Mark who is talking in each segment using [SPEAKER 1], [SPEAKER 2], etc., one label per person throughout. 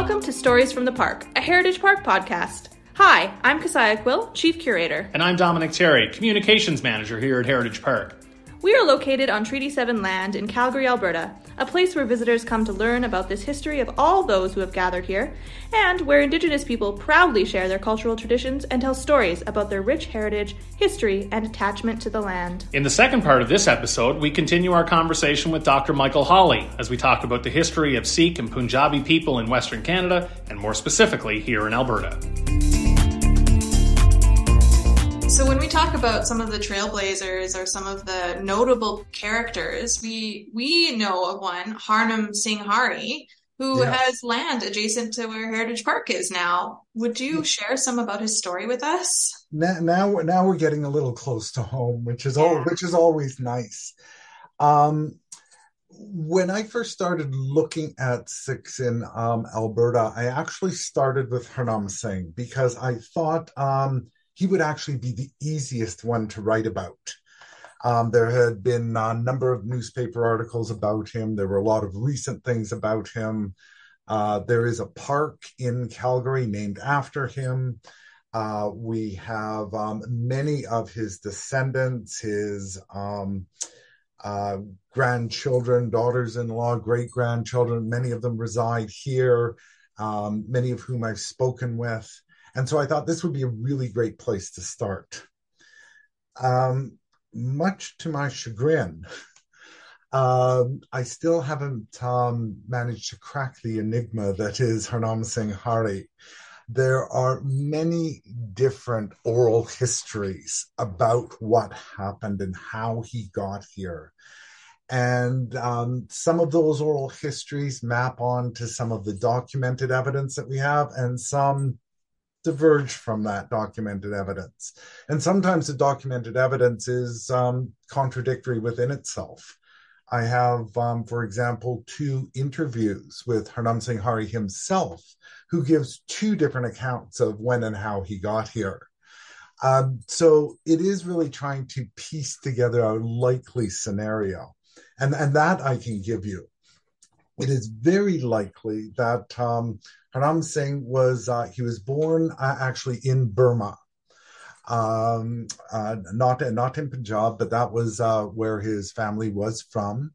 [SPEAKER 1] Welcome to Stories from the Park, a Heritage Park podcast. Hi, I'm Kesia Kvill, Chief Curator.
[SPEAKER 2] And I'm Dominic Terry, Communications Manager here at Heritage Park.
[SPEAKER 1] We are located on Treaty 7 land in Calgary, Alberta, a place where visitors come to learn about this history of all those who have gathered here, and where Indigenous people proudly share their cultural traditions and tell stories about their rich heritage, history, and attachment to the land.
[SPEAKER 2] In the second part of this episode, we continue our conversation with Dr. Michael Hawley as we talk about the history of Sikh and Punjabi people in Western Canada, and more specifically here in Alberta.
[SPEAKER 1] So when we talk about some of the trailblazers or some of the notable characters, we we know of one, Harnam Singh Hari, who yeah. has land adjacent to where Heritage Park is now. Would you share some about his story with us?
[SPEAKER 3] Now, now, now we're getting a little close to home, which is all, which is always nice. Um, when I first started looking at Sikhs in um, Alberta, I actually started with Harnam Singh because I thought um, he would actually be the easiest one to write about. Um, there had been a number of newspaper articles about him. There were a lot of recent things about him. Uh, there is a park in Calgary named after him. Uh, we have um, many of his descendants, his um, uh, grandchildren, daughters in law, great grandchildren. Many of them reside here, um, many of whom I've spoken with. And so I thought this would be a really great place to start. Um, much to my chagrin, um, I still haven't um, managed to crack the enigma that is Harnam Singh Hari. There are many different oral histories about what happened and how he got here. And um, some of those oral histories map on to some of the documented evidence that we have, and some diverge from that documented evidence. And sometimes the documented evidence is um, contradictory within itself. I have, um, for example, two interviews with Harnam Singh Hari himself, who gives two different accounts of when and how he got here. Um, so it is really trying to piece together a likely scenario. And, and that I can give you. It is very likely that um, Harnam Singh was uh, he was born uh, actually in Burma, um, uh, not not in Punjab, but that was uh, where his family was from.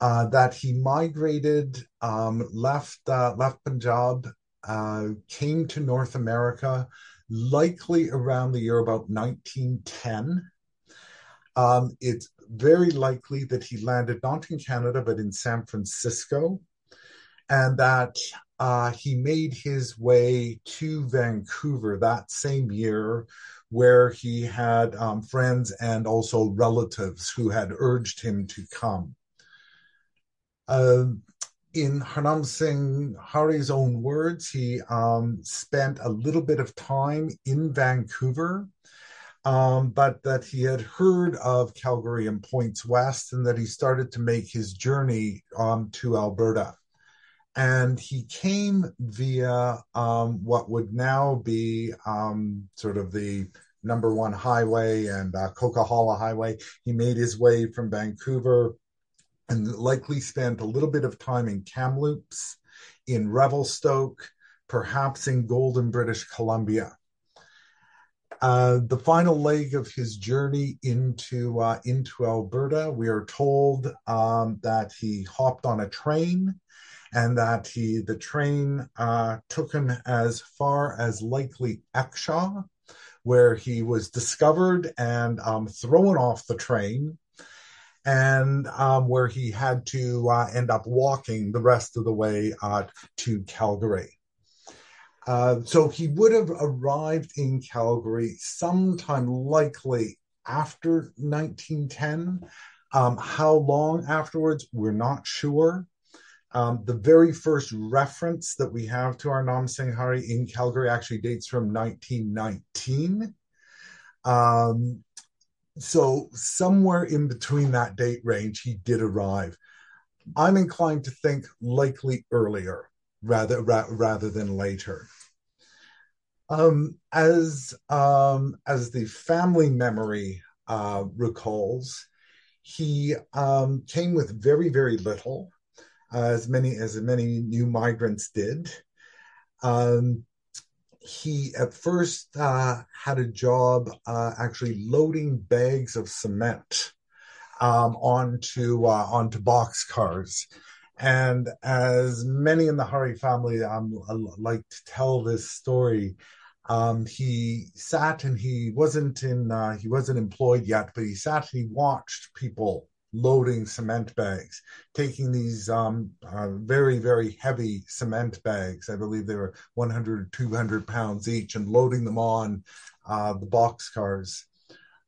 [SPEAKER 3] Uh, that he migrated, um, left uh, left Punjab, came to North America, likely around the year about 1910. Um, it's very likely that he landed not in Canada but in San Francisco, and that uh, he made his way to Vancouver that same year, where he had um, friends and also relatives who had urged him to come. Uh, in Harnam Singh Hari's own words, he um, spent a little bit of time in Vancouver, um, but that he had heard of Calgary and Points West and that he started to make his journey um, to Alberta and he came via um, what would now be um, sort of the number one highway and uh, Coquihalla Highway. He made his way from Vancouver and likely spent a little bit of time in Kamloops, in Revelstoke, perhaps in Golden, British Columbia. Uh, the final leg of his journey into uh, into Alberta, we are told um, that he hopped on a train and that he the train uh, took him as far as likely Exshaw, where he was discovered and um, thrown off the train, and um, where he had to uh, end up walking the rest of the way uh, to Calgary. Uh, so he would have arrived in Calgary sometime likely after 1910. Um, how long afterwards, we're not sure. Um, the very first reference that we have to Harnam Singh Hari in Calgary actually dates from 1919. Um, so somewhere in between that date range, he did arrive. I'm inclined to think likely earlier rather ra- rather than later. Um, as um, as the family memory uh, recalls, he um, came with very very little uh, as many as many new migrants did. Um, he at first uh, had a job uh, actually loading bags of cement um, onto uh, onto box cars. And as many in the Hari family um, like to tell this story, um, he sat and he wasn't in uh, he wasn't employed yet, but he sat and he watched people loading cement bags, taking these um, uh, very, very heavy cement bags. I believe they were 100, 200 pounds each, and loading them on uh, the box cars.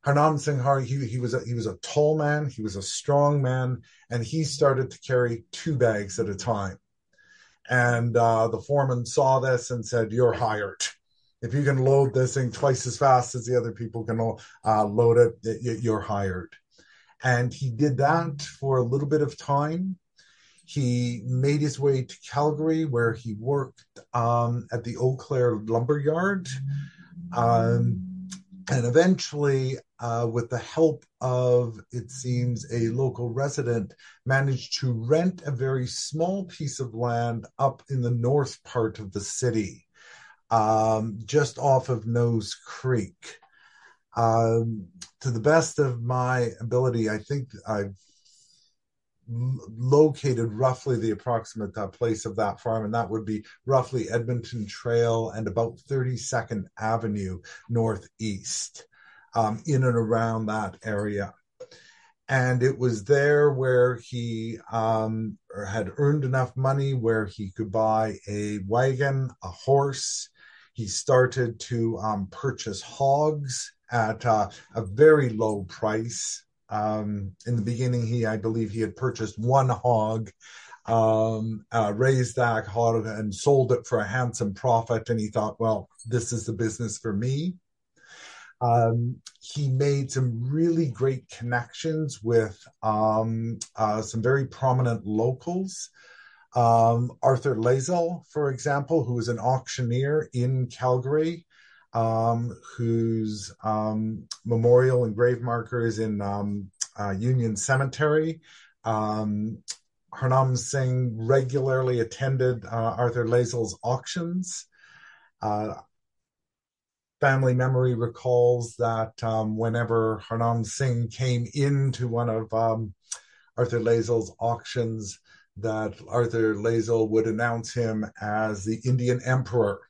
[SPEAKER 3] Harnam Singh Hari, he, he, was a, he was a tall man, he was a strong man, and he started to carry two bags at a time. And uh, the foreman saw this and said, You're hired. If you can load this thing twice as fast as the other people can uh, load it, you're hired. And he did that for a little bit of time. He made his way to Calgary, where he worked um, at the Eau Claire lumber yard. Um, and eventually, uh, with the help of, it seems, a local resident, managed to rent a very small piece of land up in the north part of the city, um, just off of Nose Creek. Um, to the best of my ability, I think I've located roughly the approximate uh, place of that farm, and that would be roughly Edmonton Trail and about 32nd Avenue Northeast, um, in and around that area. And it was there where he um, had earned enough money where he could buy a wagon, a horse. He started to um, purchase hogs at uh, a very low price. Um, in the beginning, he, I believe, he had purchased one hog, um, uh, raised that hog, and sold it for a handsome profit. And he thought, well, this is the business for me. Um, he made some really great connections with um, uh, some very prominent locals. Um, Arthur Lazel, for example, who was an auctioneer in Calgary, um, whose um, memorial and grave marker is in um, uh, Union Cemetery. Harnam Singh regularly attended uh, Arthur Lazel's auctions. Uh, family memory recalls that um, whenever Harnam Singh came into one of um, Arthur Lazel's auctions, that Arthur Lazel would announce him as the Indian Emperor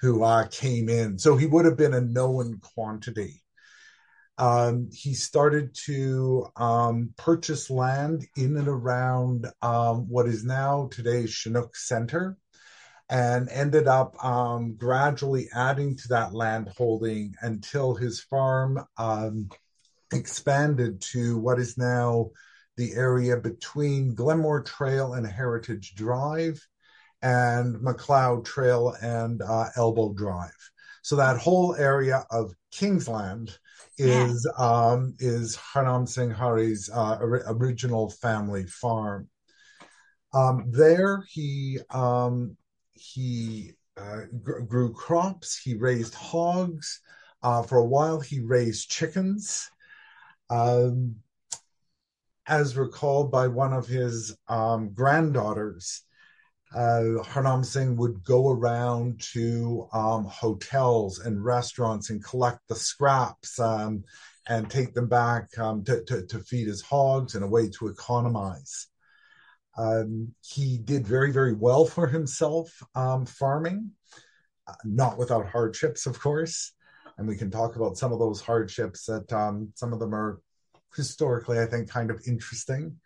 [SPEAKER 3] who uh, came in. So he would have been a known quantity. Um, he started to um, purchase land in and around um, what is now today's Chinook Center and ended up um, gradually adding to that land holding until his farm um, expanded to what is now the area between Glenmore Trail and Heritage Drive and Macleod Trail and uh, Elbow Drive. So that whole area of Kingsland is yeah. um, is Harnam Singh Hari's uh, original family farm. Um, there, he um, he uh, gr- grew crops. He raised hogs. Uh, for a while, he raised chickens. Um, as recalled by one of his um, granddaughters, uh, Harnam Singh would go around to um, hotels and restaurants and collect the scraps um, and take them back um, to, to, to, feed his hogs in a way to economize. Um, he did very, very well for himself um, farming, uh, not without hardships, of course. And we can talk about some of those hardships that um, some of them are historically, I think, kind of interesting.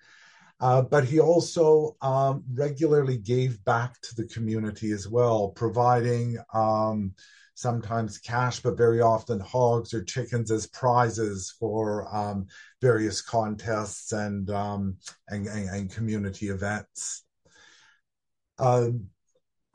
[SPEAKER 3] Uh, but he also um, regularly gave back to the community as well, providing um, sometimes cash, but very often hogs or chickens as prizes for um, various contests and, um, and, and, and, community events. Uh,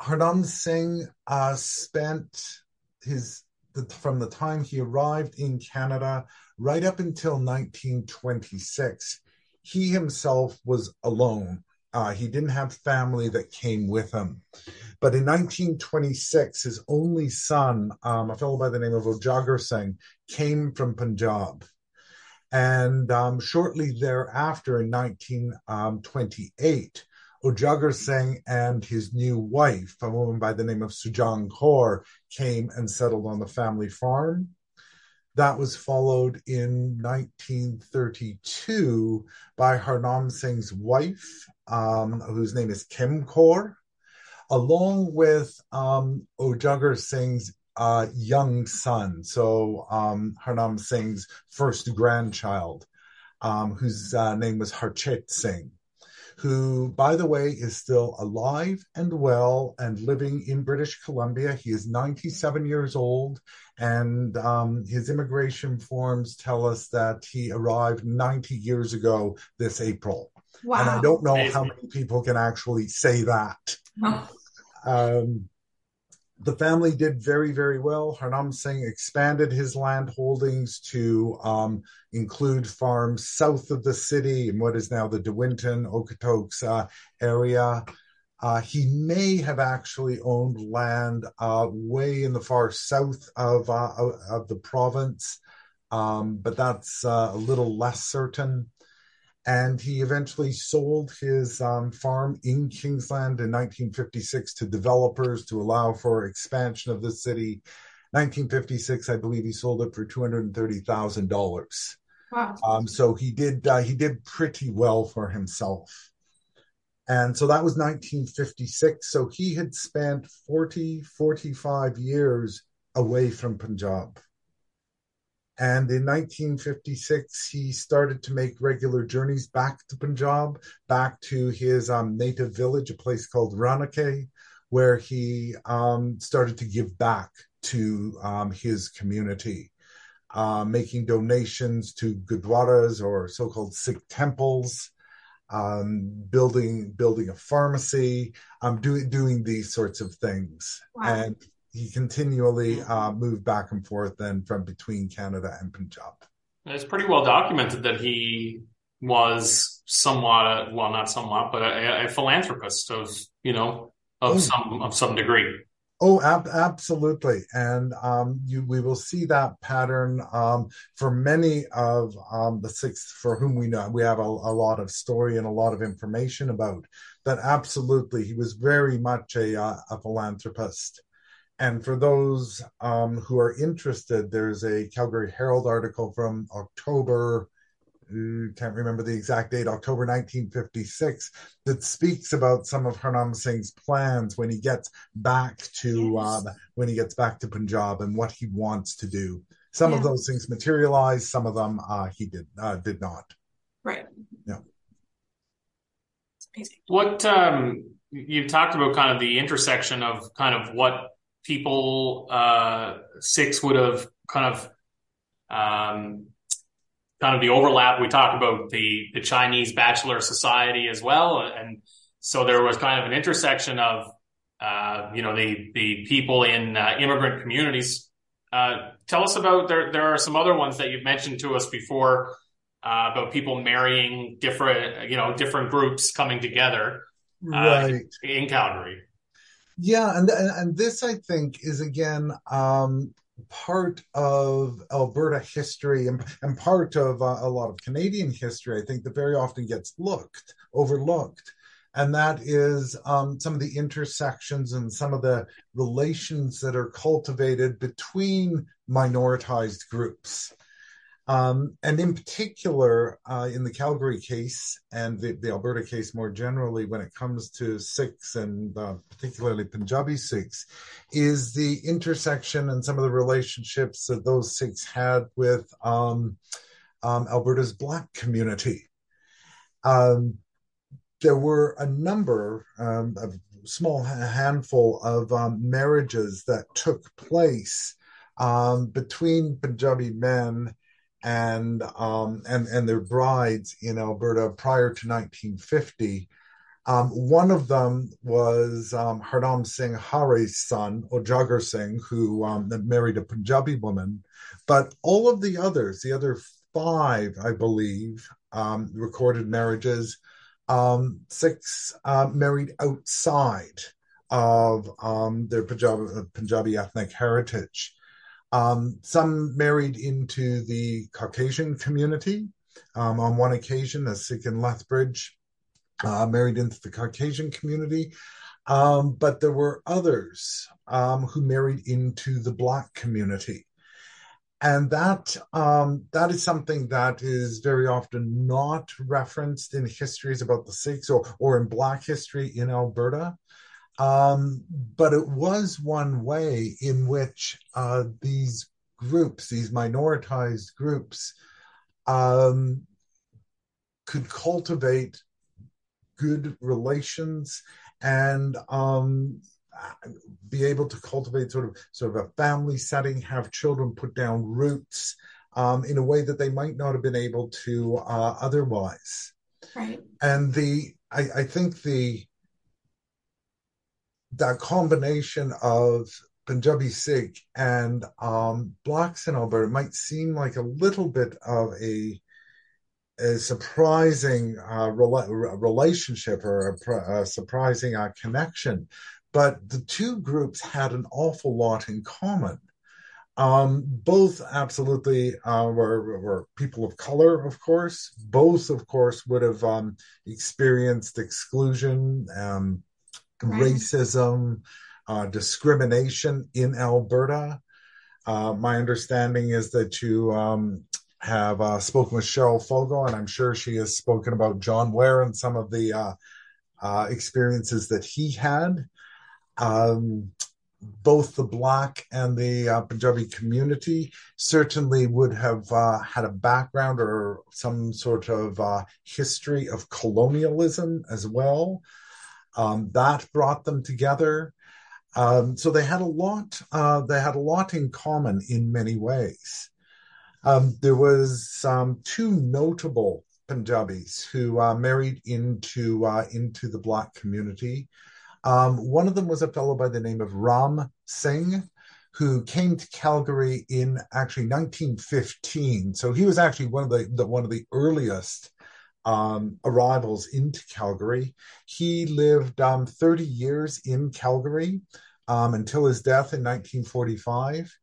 [SPEAKER 3] Harnam Singh uh, spent his the, from the time he arrived in Canada right up until 1926 he himself was alone. Uh, he didn't have family that came with him. But in 1926, his only son, um, a fellow by the name of Ujagar Singh, came from Punjab. And um, shortly thereafter, in 1928, Ujagar Singh and his new wife, a woman by the name of Sujang Kaur, came and settled on the family farm. That was followed in 1932 by Harnam Singh's wife, um, whose name is Kim Kaur, along with um, Ujagar Singh's uh, young son, so um, Harnam Singh's first grandchild, um, whose uh, name was Harchet Singh who, by the way, is still alive and well and living in British Columbia. He is 97 years old, and um, his immigration forms tell us that he arrived 90 years ago this April. Wow. And I don't know how many people can actually say that. Oh. Um, the family did very, very well. Harnam Singh expanded his land holdings to um, include farms south of the city in what is now the DeWinton, Okotoks uh, area. Uh, he may have actually owned land uh, way in the far south of, uh, of the province, um, but that's uh, a little less certain and he eventually sold his um, farm in Kingsland in 1956 to developers to allow for expansion of the city. 1956, I believe he sold it for two hundred and thirty thousand dollars. Wow! Um, so he did uh, he did pretty well for himself, and so that was 1956. So he had spent 40, 45 years away from Punjab. And in 1956, he started to make regular journeys back to Punjab, back to his um, native village, a place called Ranake, where he um, started to give back to um, his community, uh, making donations to gurdwaras or so-called Sikh temples, um, building building a pharmacy, um, doing doing these sorts of things. Wow. And he continually uh, moved back and forth then from between Canada and Punjab.
[SPEAKER 2] It's pretty well documented that he was somewhat, well, not somewhat, but a, a philanthropist of, you know, of oh. some of some degree.
[SPEAKER 3] Oh, ab- absolutely, and um, you, we will see that pattern um, for many of um, the Sikhs for whom we know we have a, a, lot of story and a lot of information about. That absolutely, he was very much a, uh, a philanthropist. And for those um, who are interested, there's a Calgary Herald article from October, uh, can't remember the exact date, October 1956, that speaks about some of Harnam Singh's plans when he gets back to yes. uh, when he gets back to Punjab and what he wants to do. Some yeah. of those things materialized, some of them uh, he did uh, did not.
[SPEAKER 1] Right.
[SPEAKER 3] Yeah.
[SPEAKER 2] What um, you've talked about, kind of the intersection of kind of what people uh, Sikhs would have kind of um, kind of the overlap. We talked about the the Chinese bachelor society as well, and so there was kind of an intersection of uh, you know the the people in uh, immigrant communities. Uh, tell us about there. There are some other ones that you've mentioned to us before uh, about people marrying different you know different groups coming together uh, right. in Calgary.
[SPEAKER 3] Yeah, and and this I think is again um, part of Alberta history and, and part of uh, a lot of Canadian history. I think that very often gets looked overlooked, and that is um, some of the intersections and some of the relations that are cultivated between minoritized groups. Um, and in particular, uh, in the Calgary case and the, the, Alberta case more generally, when it comes to Sikhs and uh, particularly Punjabi Sikhs, is the intersection and some of the relationships that those Sikhs had with um, um, Alberta's Black community. Um, there were a number, um, a small handful of um, marriages that took place between Punjabi men and um, and and their brides in Alberta prior to 1950. Um, one of them was um, Harnam Singh Hari's son, Ujagar Singh, who um, married a Punjabi woman. But all of the others, the other five, I believe, um, recorded marriages, um, six uh, married outside of their Punjabi, Punjabi ethnic heritage. Um, some married into the Caucasian community. Um, on one occasion, a Sikh in Lethbridge uh, married into the Caucasian community. Um, but there were others um, who married into the Black community. And that um, that is something that is very often not referenced in histories about the Sikhs or, or in Black history in Alberta. Um, but it was one way in which uh, these groups, these minoritized groups, um, could cultivate good relations and um, be able to cultivate sort of sort of a family setting, have children put down roots um, in a way that they might not have been able to uh, otherwise.
[SPEAKER 1] Right.
[SPEAKER 3] And the I, I think the that combination of Punjabi Sikh and um, blacks in Alberta might seem like a little bit of a a surprising uh, relationship or a, a surprising uh, connection. But the two groups had an awful lot in common. Um, both absolutely uh, were, were people of color, of course. Both, of course, would have um, experienced exclusion, um, right. racism, uh, discrimination in Alberta. Uh, my understanding is that you um, have uh, spoken with Cheryl Foggo, and I'm sure she has spoken about John Ware and some of the uh, uh, experiences that he had. Um, both the Black and the uh, Punjabi community certainly would have uh, had a background or some sort of uh, history of colonialism as well. Um, that brought them together. Um, so they had a lot. they had a lot in common in many ways. Um, there was um, two notable Punjabis who uh, married into uh, into the black community. Um, one of them was a fellow by the name of Ram Singh, who came to Calgary in actually 1915. So he was actually one of the, the one of the earliest um, arrivals into Calgary. He lived um, 30 years in Calgary um, until his death in 1945.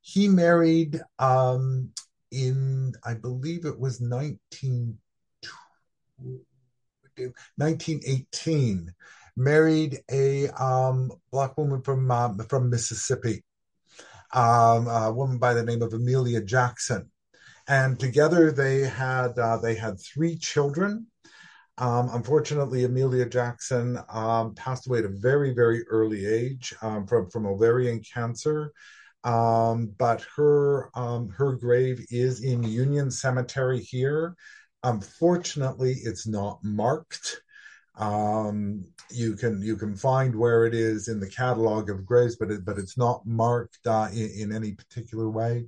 [SPEAKER 3] He married um, in, I believe it was 19, 1918, married a um, black woman from uh, from Mississippi, a woman by the name of Amelia Jackson, and together they had uh, they had three children. Um, unfortunately, Amelia Jackson um, passed away at a very, very early age um, from, from ovarian cancer. Um, but her um, her grave is in Union Cemetery here. Unfortunately, it's not marked. Um, you can you can find where it is in the catalog of graves, but it, but it's not marked uh, in, in, any particular way.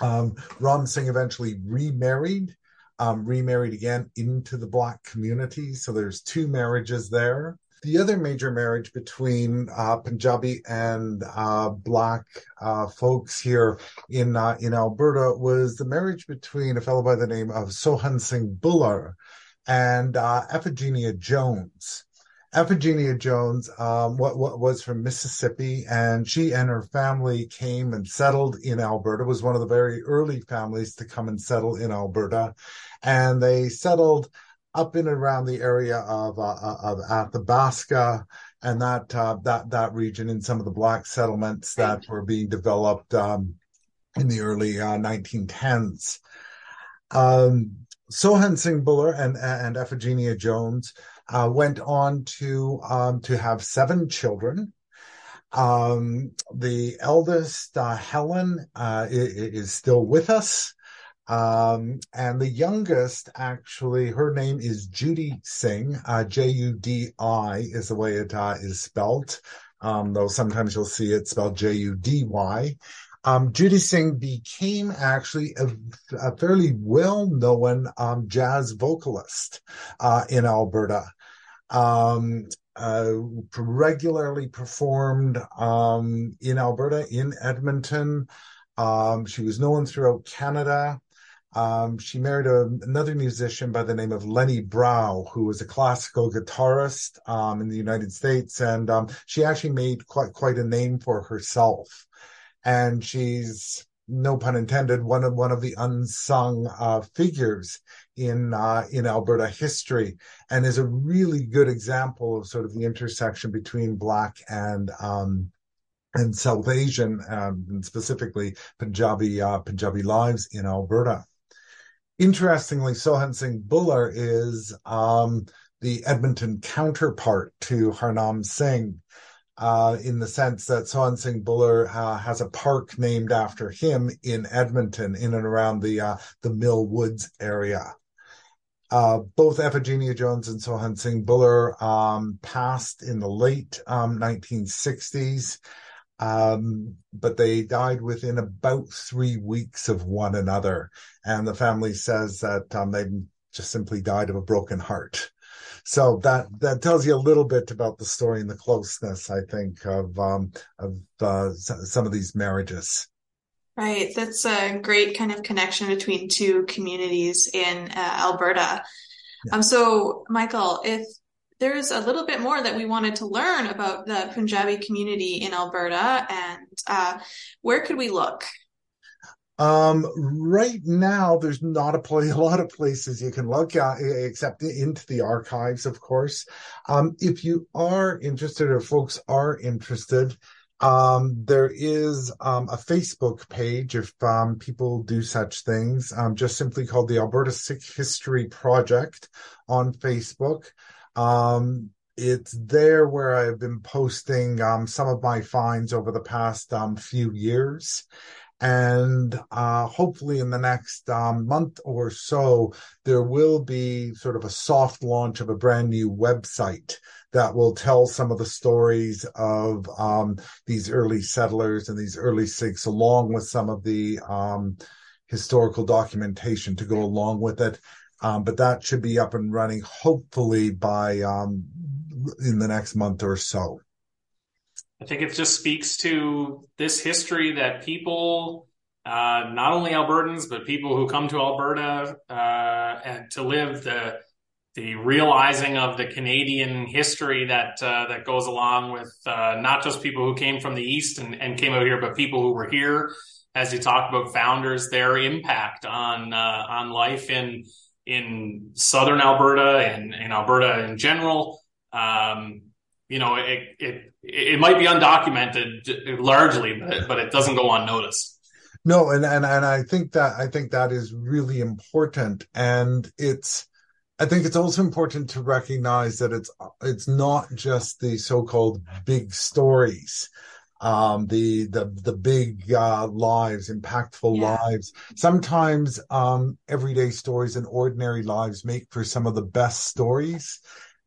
[SPEAKER 3] Um, Ram Singh eventually remarried, um, remarried again into the black community. So there's two marriages there. The other major marriage between uh, Punjabi and uh, Black uh, folks here in uh, in Alberta was the marriage between a fellow by the name of Sohan Singh Bhullar and uh, Ephigenia Jones. Ephigenia Jones um, what, what was from Mississippi, and she and her family came and settled in Alberta. Was one of the very early families to come and settle in Alberta, and they settled up in and around the area of uh, uh, of Athabasca and that uh, that that region in some of the black settlements that were being developed um, in the early 1910s. Uh, um, Sohan Singh Bhullar and and Ephigenia Jones uh, went on to um, to have seven children. Um, the eldest, uh, Helen, is, is still with us. Um, and the youngest, actually, her name is Judi Singh. Uh, J U D I is the way it uh, is spelled, um, though sometimes you'll see it spelled J U D Y. Um, Judi Singh became actually a, a fairly well known um, jazz vocalist uh, in Alberta. Um, uh, regularly performed um, in Alberta, in Edmonton. Um, she was known throughout Canada. Um, she married a, another musician by the name of Lenny Breau, who was a classical guitarist um, in the United States, and um, she actually made quite quite a name for herself. And she's no pun intended, one of one of the unsung uh, figures in uh, in Alberta history, and is a really good example of sort of the intersection between Black and um, and South Asian, um, and specifically Punjabi uh, Punjabi lives in Alberta. Interestingly, Sohan Singh Bhullar is um, the Edmonton counterpart to Harnam Singh. Uh, in the sense that Sohan Singh Bhullar uh, has a park named after him in Edmonton, in and around the uh, the Mill Woods area. Uh, both Iphigenia Jones and Sohan Singh Bhullar um, passed in the late um, 1960s. Um, but they died within about three weeks of one another. And the family says that um, they just simply died of a broken heart. So that that tells you a little bit about the story and the closeness, I think, of um, of uh, some of these marriages.
[SPEAKER 1] Right, that's a great kind of connection between two communities in uh, Alberta. Yeah. Um, so, Michael, if there's a little bit more that we wanted to learn about the Punjabi community in Alberta, and uh, where could we look?
[SPEAKER 3] Um, right now, there's not a, play, a lot of places you can look at, except into the archives, of course. Um, if you are interested, or folks are interested, um, there is um, a Facebook page if um, people do such things, um, just simply called the Alberta Sikh History Project on Facebook. It's there where I've been posting um, some of my finds over the past um, few years. And uh, hopefully, in the next um, month or so, there will be sort of a soft launch of a brand new website that will tell some of the stories of um, these early settlers and these early Sikhs, along with some of the um, historical documentation to go along with it. Um, but that should be up and running hopefully by um, in the next month or so.
[SPEAKER 2] I think it just speaks to this history that people, uh, not only Albertans, but people who come to Alberta uh, and to live the the realizing of the Canadian history that uh, that goes along with uh, not just people who came from the east and, and, came out here, but people who were here. As you talked about founders, their impact on uh, on life in in southern Alberta and in Alberta in general. Um, you know, it, it, it might be undocumented largely, but, but it doesn't go unnoticed.
[SPEAKER 3] No, and, and, and I think that, I think that is really important. And it's, I think it's also important to recognize that it's, it's not just the so-called big stories um, the the the big uh, lives, impactful yeah. lives. Sometimes um, everyday stories and ordinary lives make for some of the best stories.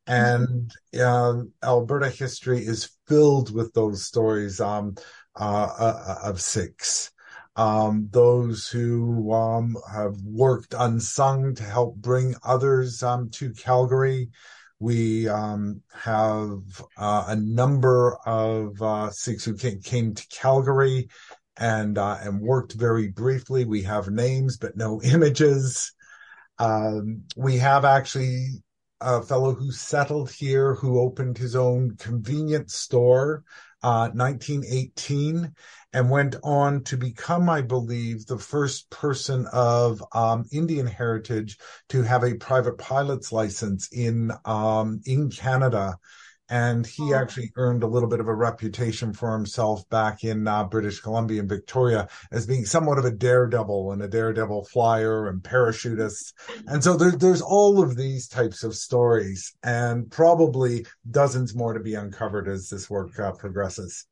[SPEAKER 3] And uh, Alberta history is filled with those stories um, uh, uh of Sikhs. Um, those who um, have worked unsung to help bring others um, to Calgary, we um, have uh, a number of uh, Sikhs who came, came to Calgary and uh, and worked very briefly. We have names but no images. Um, we have actually a fellow who settled here who opened his own convenience store, 1918, uh, and went on to become, I believe, the first person of um, Indian heritage to have a private pilot's license in um, in Canada. And he oh. actually earned a little bit of a reputation for himself back in uh, British Columbia and Victoria as being somewhat of a daredevil and a daredevil flyer and parachutist. And so there, there's all of these types of stories and probably dozens more to be uncovered as this work uh, progresses.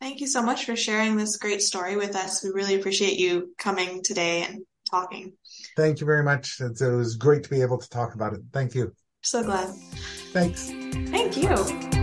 [SPEAKER 1] Thank you so much for sharing this great story with us. We really appreciate you coming today and talking.
[SPEAKER 3] Thank you very much. It was great to be able to talk about it. Thank you.
[SPEAKER 1] So glad.
[SPEAKER 3] Thanks.
[SPEAKER 1] Thank you.